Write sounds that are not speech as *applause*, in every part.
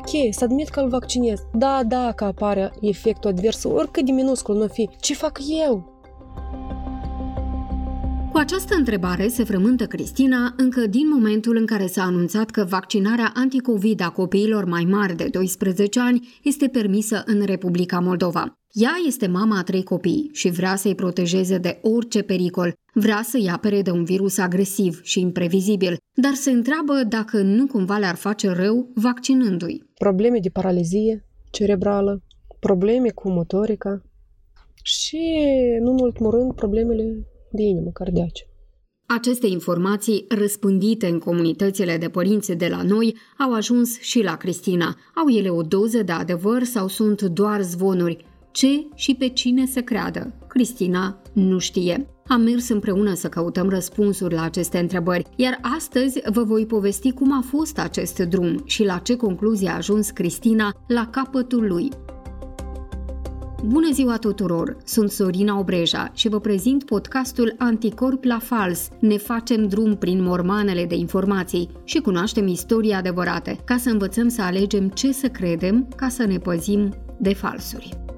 Ok, să admit că îl vaccinez. Da, da, că apare efectul advers, oricât de minuscul nu fi. Ce fac eu? Cu această întrebare se frământă Cristina încă din momentul în care s-a anunțat că vaccinarea anticovid a copiilor mai mari de 12 ani este permisă în Republica Moldova. Ea este mama a trei copii și vrea să-i protejeze de orice pericol, vrea să-i apere de un virus agresiv și imprevizibil, dar se întreabă dacă nu cumva le-ar face rău vaccinându-i. Probleme de paralizie cerebrală, probleme cu motorica și, nu în ultimul rând, problemele de inimă cardiace. Aceste informații, răspândite în comunitățile de părinți de la noi, au ajuns și la Cristina. Au ele o doză de adevăr sau sunt doar zvonuri? Ce și pe cine să creadă? Cristina nu știe. Am mers împreună să căutăm răspunsuri la aceste întrebări, iar astăzi vă voi povesti cum a fost acest drum și la ce concluzie a ajuns Cristina la capătul lui. Bună ziua tuturor! Sunt Sorina Obreja și vă prezint podcastul Anticorp la Fals. Ne facem drum prin mormanele de informații și cunoaștem istoria adevărate, ca să învățăm să alegem ce să credem ca să ne păzim de falsuri.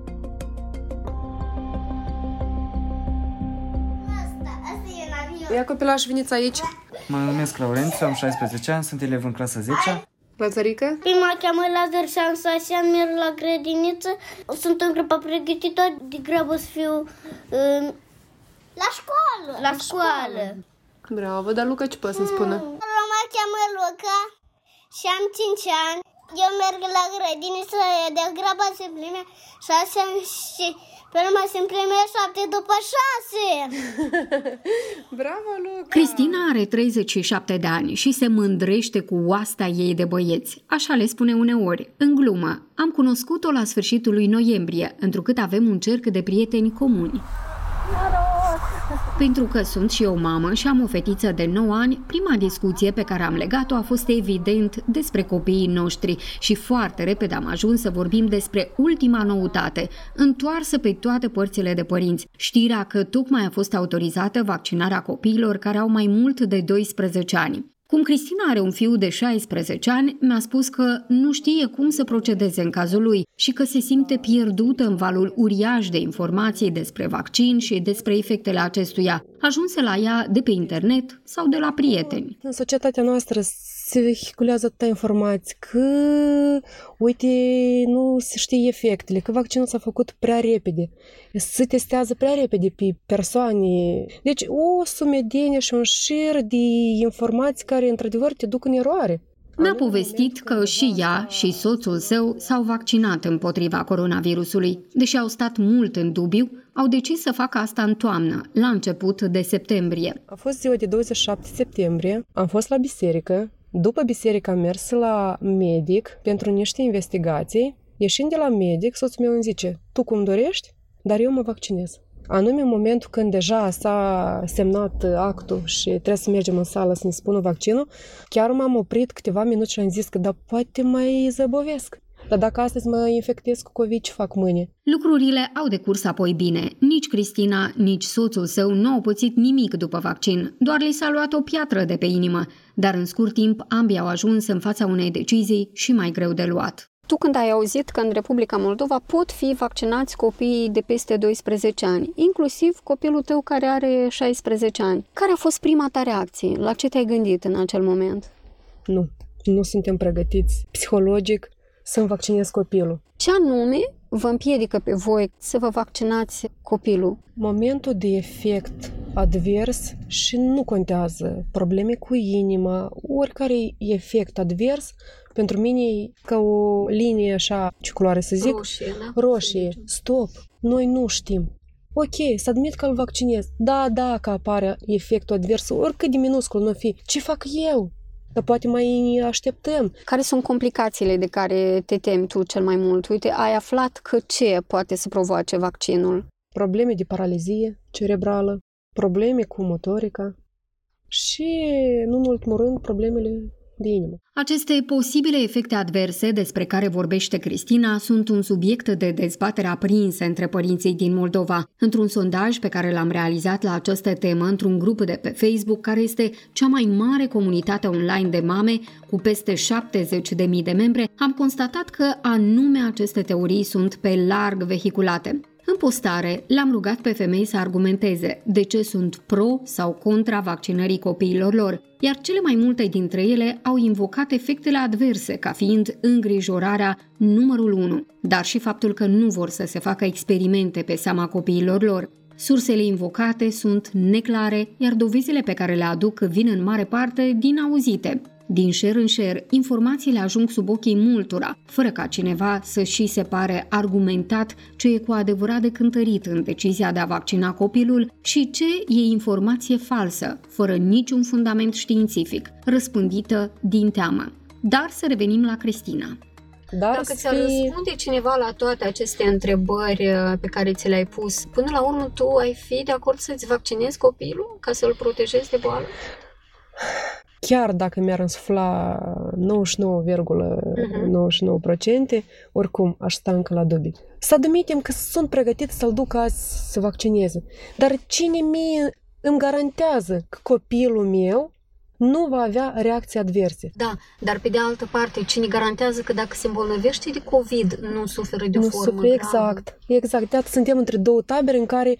Ia copilaș, veniți aici. Mă numesc Laurențiu, am 16 ani, sunt elev în clasa 10 Lăzărică? Prima cheamă Lazar și am să merg la grădiniță. Sunt în grupa pregătită, de grabă să fiu în... La școală. La școală. Bravo, dar Luca ce poate să-mi spună? Mă cheamă Luca și am 5 ani. Eu merg la grădiniță de graba se plime 6 ani și pe urmă se împlime șapte după șase. *laughs* Bravo, Luca! Cristina are 37 de ani și se mândrește cu oasta ei de băieți. Așa le spune uneori, în glumă. Am cunoscut-o la sfârșitul lui noiembrie, întrucât avem un cerc de prieteni comuni. Pentru că sunt și eu mamă și am o fetiță de 9 ani, prima discuție pe care am legat-o a fost evident despre copiii noștri și foarte repede am ajuns să vorbim despre ultima noutate, întoarsă pe toate părțile de părinți, știrea că tocmai a fost autorizată vaccinarea copiilor care au mai mult de 12 ani. Cum Cristina are un fiu de 16 ani, mi-a spus că nu știe cum să procedeze în cazul lui și că se simte pierdută în valul uriaș de informații despre vaccin și despre efectele acestuia, ajunse la ea de pe internet sau de la prieteni. În societatea noastră se vehiculează atâta informații că, uite, nu se știe efectele, că vaccinul s-a făcut prea repede, se testează prea repede pe persoane. Deci o sumedenie și un șir de informații care, într-adevăr, te duc în eroare. Mi-a povestit că și ea și soțul său s-au vaccinat împotriva coronavirusului. Deși au stat mult în dubiu, au decis să facă asta în toamnă, la început de septembrie. A fost ziua de 27 septembrie, am fost la biserică, după biserică am mers la medic pentru niște investigații. Ieșind de la medic, soțul meu îmi zice, tu cum dorești, dar eu mă vaccinez. Anume în momentul când deja s-a semnat actul și trebuie să mergem în sală să ne spună vaccinul, chiar m-am oprit câteva minute și am zis că da, poate mai zăbovesc. Dar dacă astăzi mă infectez cu COVID, ce fac mâine? Lucrurile au decurs apoi bine. Nici Cristina, nici soțul său nu au pățit nimic după vaccin, doar li s-a luat o piatră de pe inimă. Dar în scurt timp, ambii au ajuns în fața unei decizii și mai greu de luat. Tu când ai auzit că în Republica Moldova pot fi vaccinați copiii de peste 12 ani, inclusiv copilul tău care are 16 ani, care a fost prima ta reacție? La ce te-ai gândit în acel moment? Nu, nu suntem pregătiți psihologic să-mi vaccinez copilul. Ce anume vă împiedică pe voi să vă vaccinați copilul? Momentul de efect advers și nu contează probleme cu inima, oricare efect advers, pentru mine e ca o linie așa, ce culoare să zic? Roșie, da? Roșie. Stop. Noi nu știm. Ok, să admit că îl vaccinez. Da, da, că apare efectul advers, oricât de minuscul nu fi. Ce fac eu? Dar poate mai așteptăm. Care sunt complicațiile de care te temi tu cel mai mult? Uite, ai aflat că ce poate să provoace vaccinul? Probleme de paralizie cerebrală, probleme cu motorica și, nu în ultimul rând, problemele de inimă. Aceste posibile efecte adverse despre care vorbește Cristina sunt un subiect de dezbatere aprinsă între părinții din Moldova. Într-un sondaj pe care l-am realizat la această temă într-un grup de pe Facebook, care este cea mai mare comunitate online de mame, cu peste 70.000 de membre, am constatat că anume aceste teorii sunt pe larg vehiculate. În postare, l-am rugat pe femei să argumenteze de ce sunt pro sau contra vaccinării copiilor lor, iar cele mai multe dintre ele au invocat efectele adverse ca fiind îngrijorarea numărul 1, dar și faptul că nu vor să se facă experimente pe seama copiilor lor. Sursele invocate sunt neclare, iar dovezile pe care le aduc vin în mare parte din auzite. Din șer în șer, informațiile ajung sub ochii multora, fără ca cineva să și se pare argumentat ce e cu adevărat de cântărit în decizia de a vaccina copilul și ce e informație falsă, fără niciun fundament științific, răspândită din teamă. Dar să revenim la Cristina. Dar Dacă ți-ar răspunde cineva la toate aceste întrebări uh, pe care ți le-ai pus, până la urmă tu ai fi de acord să-ți vaccinezi copilul ca să-l protejezi de boală? Chiar dacă mi-ar însufla 99,99%, oricum aș sta încă la dubii. Să admitem că sunt pregătit să-l duc azi să vaccineze. Dar cine mie îmi garantează că copilul meu nu va avea reacții adverse. Da, dar pe de altă parte, cine garantează că dacă se îmbolnăvește de COVID, nu suferă de o nu formă suferă, Exact, exact. De suntem între două tabere în care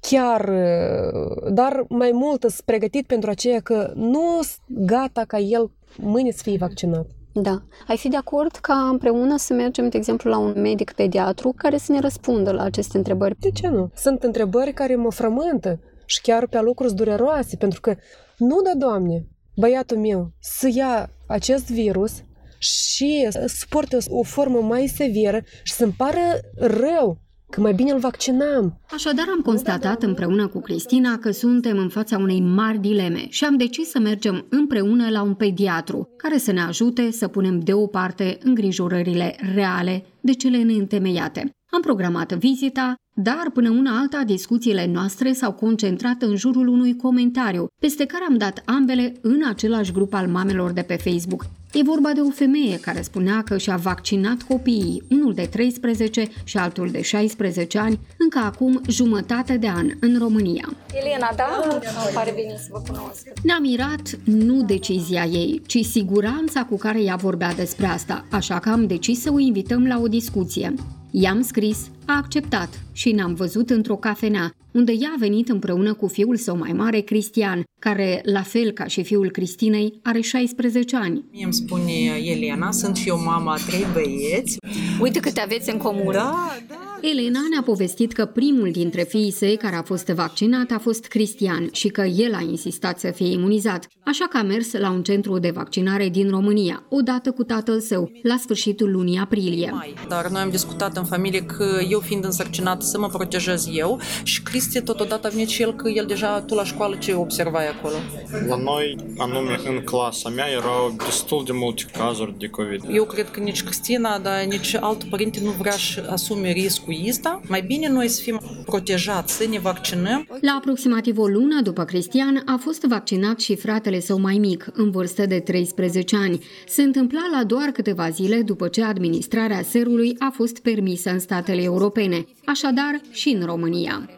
chiar, uh, dar mai mult sunt pregătit pentru aceea că nu gata ca el mâine să fie vaccinat. Da. Ai fi de acord ca împreună să mergem, de exemplu, la un medic pediatru care să ne răspundă la aceste întrebări? De ce nu? Sunt întrebări care mă frământă și chiar pe lucruri dureroase, pentru că nu da, Doamne, băiatul meu să ia acest virus și să suporte o formă mai severă și să-mi pară rău că mai bine îl vaccinam. Așadar am constatat împreună cu Cristina că suntem în fața unei mari dileme și am decis să mergem împreună la un pediatru care să ne ajute să punem deoparte îngrijorările reale de cele neîntemeiate. Am programat vizita, dar până una alta discuțiile noastre s-au concentrat în jurul unui comentariu, peste care am dat ambele în același grup al mamelor de pe Facebook. E vorba de o femeie care spunea că și-a vaccinat copiii, unul de 13 și altul de 16 ani, încă acum jumătate de an în România. Elena, da? Îmi pare bine să vă cunosc. Ne-a mirat nu decizia ei, ci siguranța cu care ea vorbea despre asta, așa că am decis să o invităm la o discuție. I-am scris, a acceptat și ne-am văzut într-o cafenea, unde ea a venit împreună cu fiul său mai mare, Cristian, care, la fel ca și fiul Cristinei, are 16 ani. Mie îmi spune Elena, sunt și eu mama a trei băieți. Uite câte aveți în comun. Da, da. Elena ne-a povestit că primul dintre fiii săi care a fost vaccinat a fost Cristian și că el a insistat să fie imunizat, așa că a mers la un centru de vaccinare din România, odată cu tatăl său, la sfârșitul lunii aprilie. Dar noi am discutat în familie că eu fiind însărcinat să mă protejez eu și Cristi totodată a venit și el că el deja tu la școală ce observai acolo? La noi, anume în clasa mea, erau destul de multe cazuri de COVID. Eu cred că nici Cristina, dar nici alt părinte nu vrea să asume riscul cu mai bine noi să fim protejați, să ne vaccinăm. La aproximativ o lună după Cristian a fost vaccinat și fratele său mai mic, în vârstă de 13 ani. Se întâmpla la doar câteva zile după ce administrarea serului a fost permisă în statele europene, așadar și în România.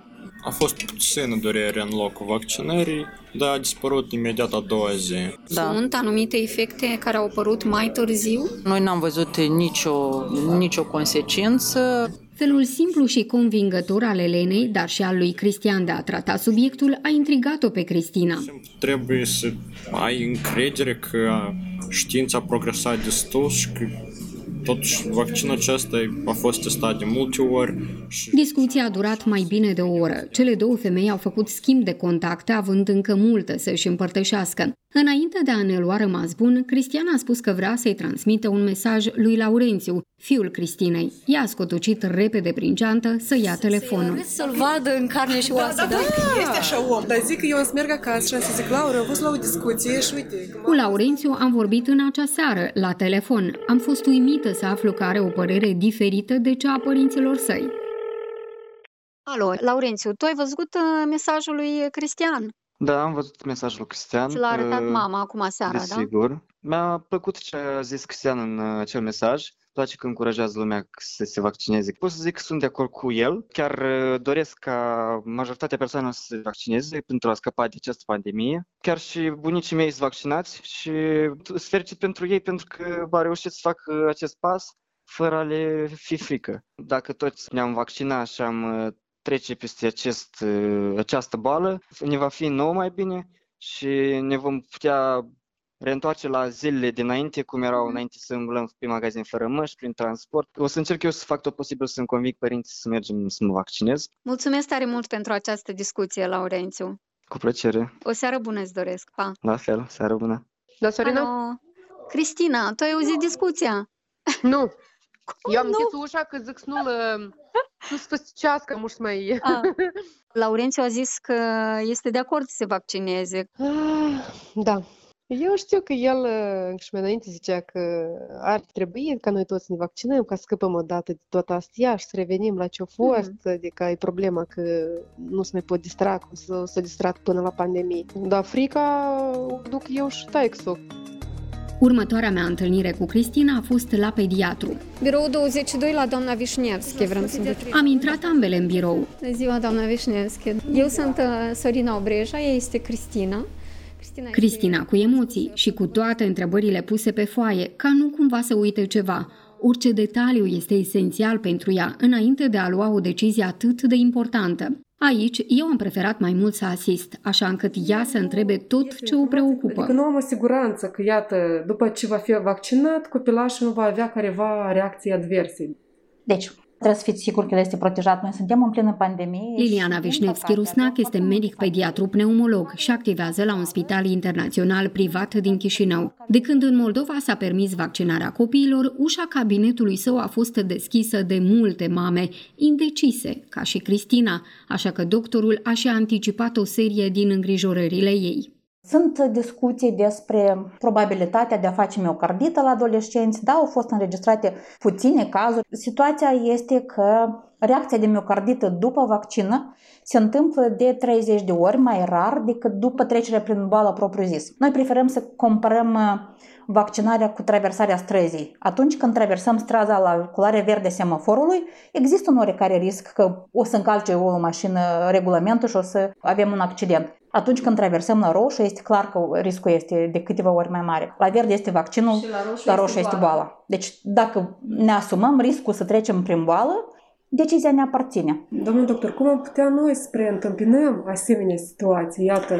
A fost puțină durere în locul vaccinării, dar a dispărut imediat a doua zi. Da. Sunt anumite efecte care au apărut mai târziu? Noi n-am văzut nicio, nicio consecință. Felul simplu și convingător al Elenei, dar și al lui Cristian de a trata subiectul, a intrigat-o pe Cristina. Trebuie să ai încredere că știința a progresat destul și că Totuși, vaccinul acesta a fost testat de multe ori. Și... Discuția a durat mai bine de o oră. Cele două femei au făcut schimb de contacte, având încă multe să-și împărtășească. Înainte de a ne lua rămas bun, Cristian a spus că vrea să-i transmită un mesaj lui Laurențiu, fiul Cristinei. Ea a scotucit repede prin geantă să ia telefonul. Să-l vadă în carne și oase, da? da? da. Este așa om, dar zic că eu o să merg acasă și să zic, Laura, am fost la o discuție și uite... Cu Laurențiu am vorbit în acea seară, la telefon. Am fost uimită să aflu că are o părere diferită de cea a părinților săi. Alo, Laurențiu, tu ai văzut uh, mesajul lui Cristian? Da, am văzut mesajul Cristian. Ți l-a arătat uh, mama acum seara, desigur. da? Mi-a plăcut ce a zis Cristian în uh, acel mesaj place că încurajează lumea să se vaccineze. Pot să zic că sunt de acord cu el. Chiar uh, doresc ca majoritatea persoanelor să se vaccineze pentru a scăpa de această pandemie. Chiar și bunicii mei sunt vaccinați și sunt fericit pentru ei pentru că au reușit să facă acest pas fără a le fi frică. Dacă toți ne-am vaccinat și am uh, trece peste acest, uh, această boală, ne va fi nou mai bine și ne vom putea reîntoarce la zilele dinainte, cum erau mhm. înainte să umblăm pe magazin fără măști, prin transport. O să încerc eu să fac tot posibil să-mi convic părinții să mergem să mă vaccinez. Mulțumesc tare mult pentru această discuție, Laurențiu. Cu plăcere. O seară bună îți doresc, pa! La fel, seară bună! Da, Sorina? Alo. Cristina, tu ai auzit discuția? Nu. Cum Eu am zis ușa că zic să nu-l nu sfârșicească mult mai... A. Laurențiu a zis că este de acord să se vaccineze. Da, eu știu că el și mai înainte zicea că ar trebui ca noi toți să ne vaccinăm ca să scăpăm odată de tot asta și să revenim la ce-a fost, mm-hmm. adică e problema că nu se mai pot distra cum să s-a distrat până la pandemie. Dar frica o duc eu și taixul. Următoarea mea întâlnire cu Cristina a fost la pediatru. Birou 22 la doamna Vișnevski, vrem să vă... Am intrat ambele în birou. Ziua, doamna Vișnevski. Eu sunt uh, Sorina Obreja, ea este Cristina. Cristina, Cristina cu emoții și cu toate întrebările puse pe foaie, ca nu cumva să uite ceva. Orice detaliu este esențial pentru ea înainte de a lua o decizie atât de importantă. Aici, eu am preferat mai mult să asist, așa încât ea să întrebe tot ce o preocupă. Adică nu am o siguranță că, iată, după ce va fi vaccinat, copilașul nu va avea careva reacții adverse. Deci, Trebuie să fiți sigur că el este protejat. Noi suntem în plină pandemie. Liliana Vișnevski-Rusnac este medic pediatru pneumolog și activează la un spital internațional privat din Chișinău. De când în Moldova s-a permis vaccinarea copiilor, ușa cabinetului său a fost deschisă de multe mame, indecise, ca și Cristina, așa că doctorul a și anticipat o serie din îngrijorările ei. Sunt discuții despre probabilitatea de a face miocardită la adolescenți. Da, au fost înregistrate puține cazuri. Situația este că reacția de miocardită după vaccină se întâmplă de 30 de ori mai rar decât după trecerea prin boală propriu-zis. Noi preferăm să comparăm uh, vaccinarea cu traversarea străzii. Atunci când traversăm straza la culoare verde semaforului, există un oarecare risc că o să încalce o mașină regulamentul și o să avem un accident. Atunci când traversăm la roșu, este clar că riscul este de câteva ori mai mare. La verde este vaccinul, și la roșu, la roșu este, este boala. Deci dacă ne asumăm riscul să trecem prin boală, decizia ne aparține. Domnul doctor, cum am putea noi să preîntâmpinăm asemenea situații? Iată,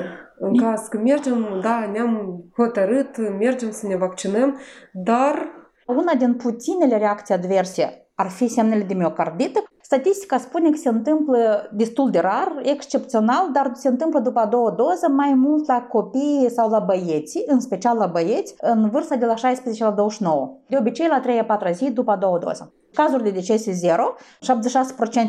în caz că mergem, da, ne-am hotărât, mergem să ne vaccinăm, dar... Una din puținele reacții adverse ar fi semnele de miocardită. Statistica spune că se întâmplă destul de rar, excepțional, dar se întâmplă după a doua doză mai mult la copii sau la băieți, în special la băieți, în vârsta de la 16 la 29. De obicei la 3-4 zi după a doua doză. Cazuri de decese zero,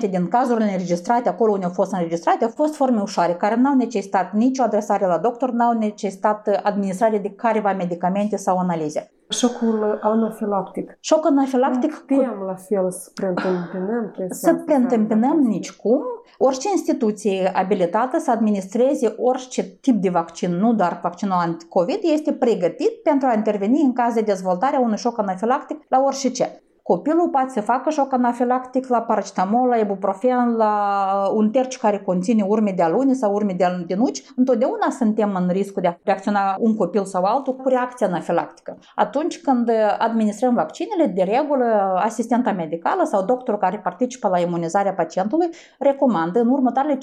76% din cazurile înregistrate, acolo unde au fost înregistrate, au fost forme ușoare, care n-au necesitat nicio adresare la doctor, n-au necesitat administrare de careva medicamente sau analize. Șocul anafilactic. Șocul anafilactic... Nu putem la fel să preîntâmpinăm Să preîntâmpinăm nicicum. Orice instituție abilitată să administreze orice tip de vaccin, nu doar vaccinul anti-COVID, este pregătit pentru a interveni în caz de dezvoltare a unui șoc anafilactic la orice ce. Copilul poate să facă șoc anafilactic la paracetamol, la ibuprofen, la un terci care conține urme de alune sau urme de aluninuci. Întotdeauna suntem în riscul de a reacționa un copil sau altul cu reacție anafilactică. Atunci când administrăm vaccinele, de regulă, asistenta medicală sau doctorul care participă la imunizarea pacientului recomandă în următoarele 15-20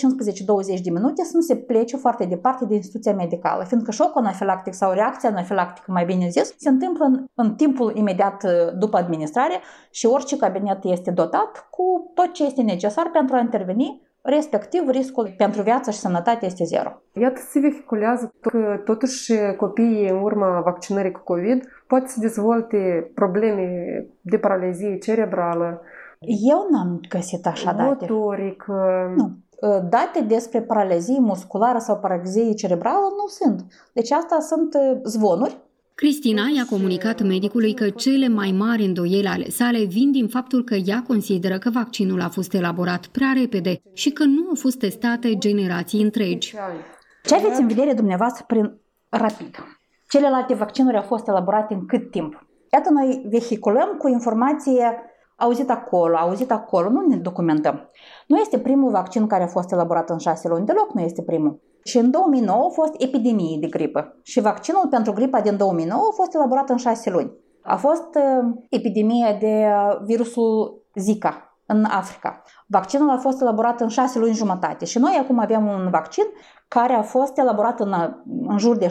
de minute să nu se plece foarte departe de instituția medicală, fiindcă șocul anafilactic sau reacția anafilactică, mai bine zis, se întâmplă în, în timpul imediat după administrare și orice cabinet este dotat cu tot ce este necesar pentru a interveni respectiv riscul pentru viață și sănătate este zero. Iată se vehiculează că totuși copiii în urma vaccinării cu COVID pot să dezvolte probleme de paralizie cerebrală. Eu n-am găsit așa date. Motoric. Nu. Date despre paralizie musculară sau paralizie cerebrală nu sunt. Deci asta sunt zvonuri Cristina i-a comunicat medicului că cele mai mari îndoieli ale sale vin din faptul că ea consideră că vaccinul a fost elaborat prea repede și că nu au fost testate generații întregi. Ce aveți în vedere dumneavoastră prin rapid? celelalte vaccinuri au fost elaborate în cât timp. Iată, noi vehiculăm cu informație auzit acolo, auzit acolo, nu ne documentăm. Nu este primul vaccin care a fost elaborat în șase luni, deloc nu este primul. Și în 2009 a fost epidemie de gripă și vaccinul pentru gripa din 2009 a fost elaborat în șase luni. A fost uh, epidemia de uh, virusul Zika în Africa. Vaccinul a fost elaborat în șase luni jumătate și noi acum avem un vaccin care a fost elaborat în, în jur de 6-9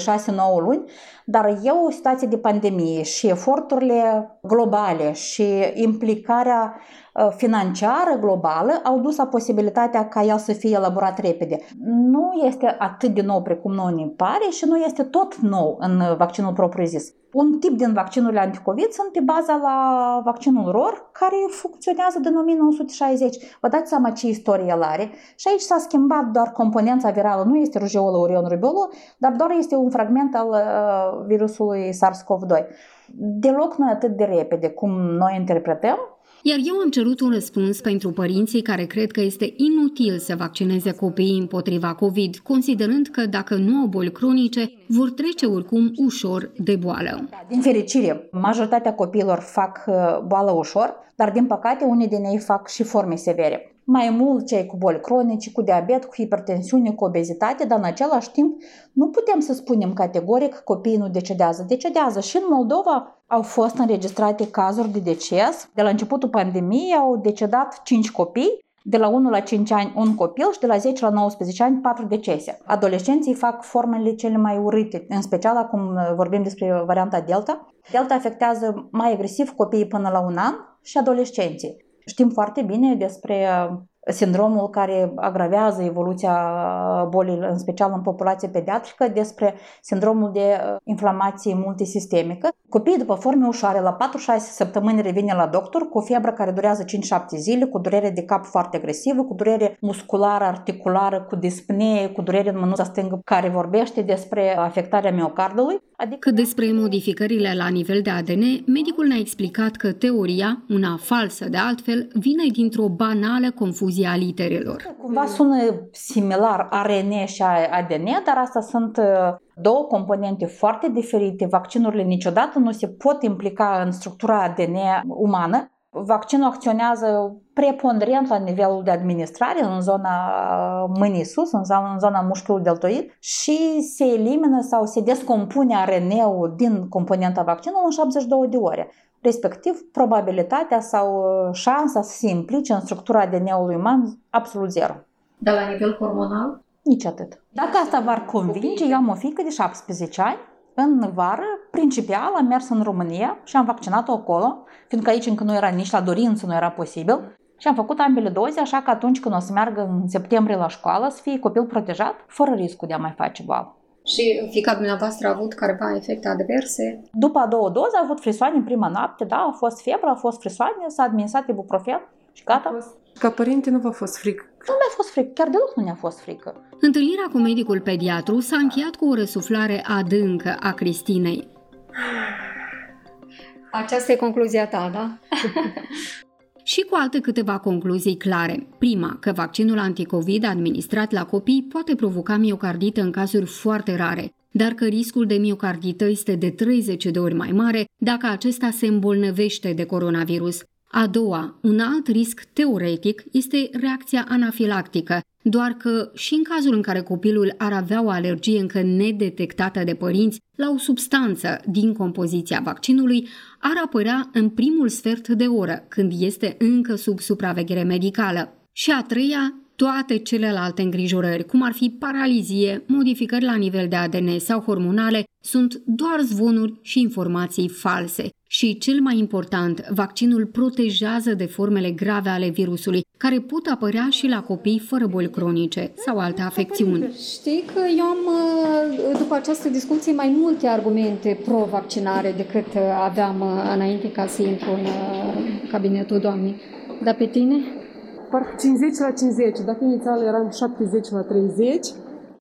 luni, dar e o situație de pandemie și eforturile globale și implicarea uh, financiară globală au dus la posibilitatea ca el să fie elaborat repede. Nu este atât de nou precum noi ne pare și nu este tot nou în vaccinul propriu-zis. Un tip din vaccinurile anticovid sunt pe baza la vaccinul ROR, care funcționează din 1960. Vă dați seama ce istorie el are. Și aici s-a schimbat doar componența virală, nu este rujeolă urion rubelul, dar doar este un fragment al uh, virusului SARS-CoV-2. Deloc nu atât de repede cum noi interpretăm, iar eu am cerut un răspuns pentru părinții care cred că este inutil să vaccineze copiii împotriva COVID, considerând că dacă nu au boli cronice, vor trece oricum ușor de boală. Din fericire, majoritatea copiilor fac uh, boală ușor, dar din păcate unii din ei fac și forme severe mai mult cei cu boli cronice, cu diabet, cu hipertensiune, cu obezitate, dar în același timp nu putem să spunem categoric că copiii nu decedează. Decedează și în Moldova au fost înregistrate cazuri de deces. De la începutul pandemiei au decedat 5 copii, de la 1 la 5 ani un copil și de la 10 la 19 ani 4 decese. Adolescenții fac formele cele mai urâte, în special acum vorbim despre varianta Delta. Delta afectează mai agresiv copiii până la un an și adolescenții. Știm foarte bine despre sindromul care agravează evoluția bolii, în special în populație pediatrică, despre sindromul de uh, inflamație multisistemică. Copiii după forme ușoare, la 4-6 săptămâni revine la doctor cu o febră care durează 5-7 zile, cu durere de cap foarte agresivă, cu durere musculară, articulară, cu dispnee, cu durere în mânuța stângă, care vorbește despre afectarea miocardului. Adică despre modificările la nivel de ADN, medicul ne-a explicat că teoria, una falsă de altfel, vine dintr-o banală confuzie confuzie a literelor. Cumva sună similar ARN și ADN, dar asta sunt uh, două componente foarte diferite. Vaccinurile niciodată nu se pot implica în structura ADN umană. Vaccinul acționează preponderent la nivelul de administrare, în zona uh, mâinii sus, în zona, în zona mușchiului deltoid și se elimină sau se descompune ARN-ul din componenta vaccinului în 72 de ore respectiv probabilitatea sau uh, șansa să se implice în structura ADN-ului uman absolut zero. Dar la nivel hormonal? Nici atât. Dacă asta v-ar convinge, eu am o fică de 17 ani, în vară, principial, am mers în România și am vaccinat-o acolo, fiindcă aici încă nu era nici la dorință, nu era posibil. Și am făcut ambele doze, așa că atunci când o să meargă în septembrie la școală, să fie copil protejat, fără riscul de a mai face boală. Și fica dumneavoastră a avut careva efecte adverse? După a doua doză a avut frisoane în prima noapte, da, a fost febră, a fost frisoane, s-a administrat ibuprofen și gata. Ca părinte nu v-a fost frică? Nu mi-a fost frică, chiar deloc nu ne-a fost frică. Întâlnirea cu medicul pediatru s-a încheiat cu o răsuflare adâncă a Cristinei. Aceasta e concluzia ta, da? *laughs* și cu alte câteva concluzii clare. Prima, că vaccinul anticovid administrat la copii poate provoca miocardită în cazuri foarte rare, dar că riscul de miocardită este de 30 de ori mai mare dacă acesta se îmbolnăvește de coronavirus. A doua, un alt risc teoretic este reacția anafilactică, doar că și în cazul în care copilul ar avea o alergie încă nedetectată de părinți la o substanță din compoziția vaccinului, ar apărea în primul sfert de oră, când este încă sub supraveghere medicală. Și a treia, toate celelalte îngrijorări, cum ar fi paralizie, modificări la nivel de ADN sau hormonale, sunt doar zvonuri și informații false. Și cel mai important, vaccinul protejează de formele grave ale virusului, care pot apărea și la copii fără boli cronice sau alte afecțiuni. Știi că eu am, după această discuție, mai multe argumente pro-vaccinare decât aveam înainte ca să intru în cabinetul doamnei. Dar pe tine? Parcă 50 la 50. Dacă inițial eram 70 la 30,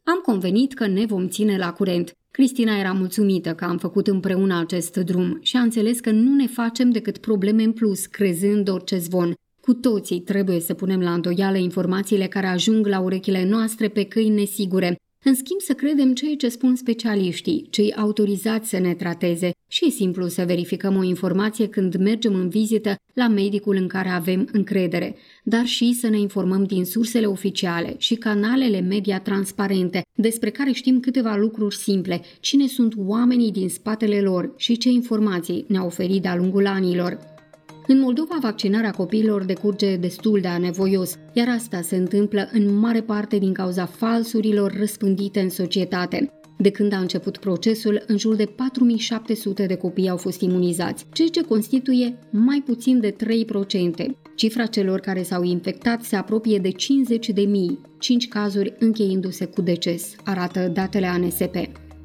am convenit că ne vom ține la curent. Cristina era mulțumită că am făcut împreună acest drum și a înțeles că nu ne facem decât probleme în plus, crezând orice zvon. Cu toții trebuie să punem la îndoială informațiile care ajung la urechile noastre pe căi nesigure. În schimb, să credem ceea ce spun specialiștii, cei autorizați să ne trateze și e simplu să verificăm o informație când mergem în vizită la medicul în care avem încredere, dar și să ne informăm din sursele oficiale și canalele media transparente, despre care știm câteva lucruri simple, cine sunt oamenii din spatele lor și ce informații ne-au oferit de-a lungul anilor. În Moldova, vaccinarea copiilor decurge destul de anevoios, iar asta se întâmplă în mare parte din cauza falsurilor răspândite în societate. De când a început procesul, în jur de 4700 de copii au fost imunizați, ceea ce constituie mai puțin de 3%. Cifra celor care s-au infectat se apropie de 50 de mii, 5 cazuri încheindu-se cu deces, arată datele ANSP.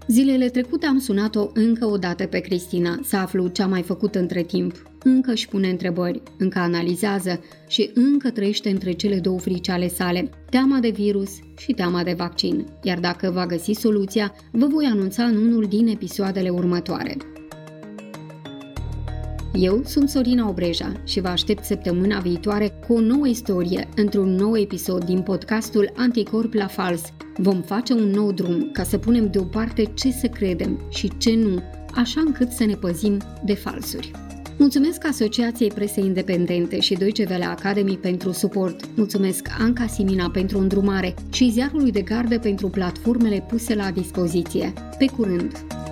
Zilele trecute am sunat-o încă o dată pe Cristina să aflu ce a mai făcut între timp. Încă își pune întrebări, încă analizează și încă trăiește între cele două frici ale sale, teama de virus și teama de vaccin. Iar dacă va găsi soluția, vă voi anunța în unul din episoadele următoare. Eu sunt Sorina Obreja și vă aștept săptămâna viitoare cu o nouă istorie într-un nou episod din podcastul Anticorp la Fals. Vom face un nou drum ca să punem deoparte ce să credem și ce nu, așa încât să ne păzim de falsuri. Mulțumesc Asociației Presei Independente și Deutsche Welle Academy pentru suport. Mulțumesc Anca Simina pentru îndrumare și Ziarului de Gardă pentru platformele puse la dispoziție. Pe curând!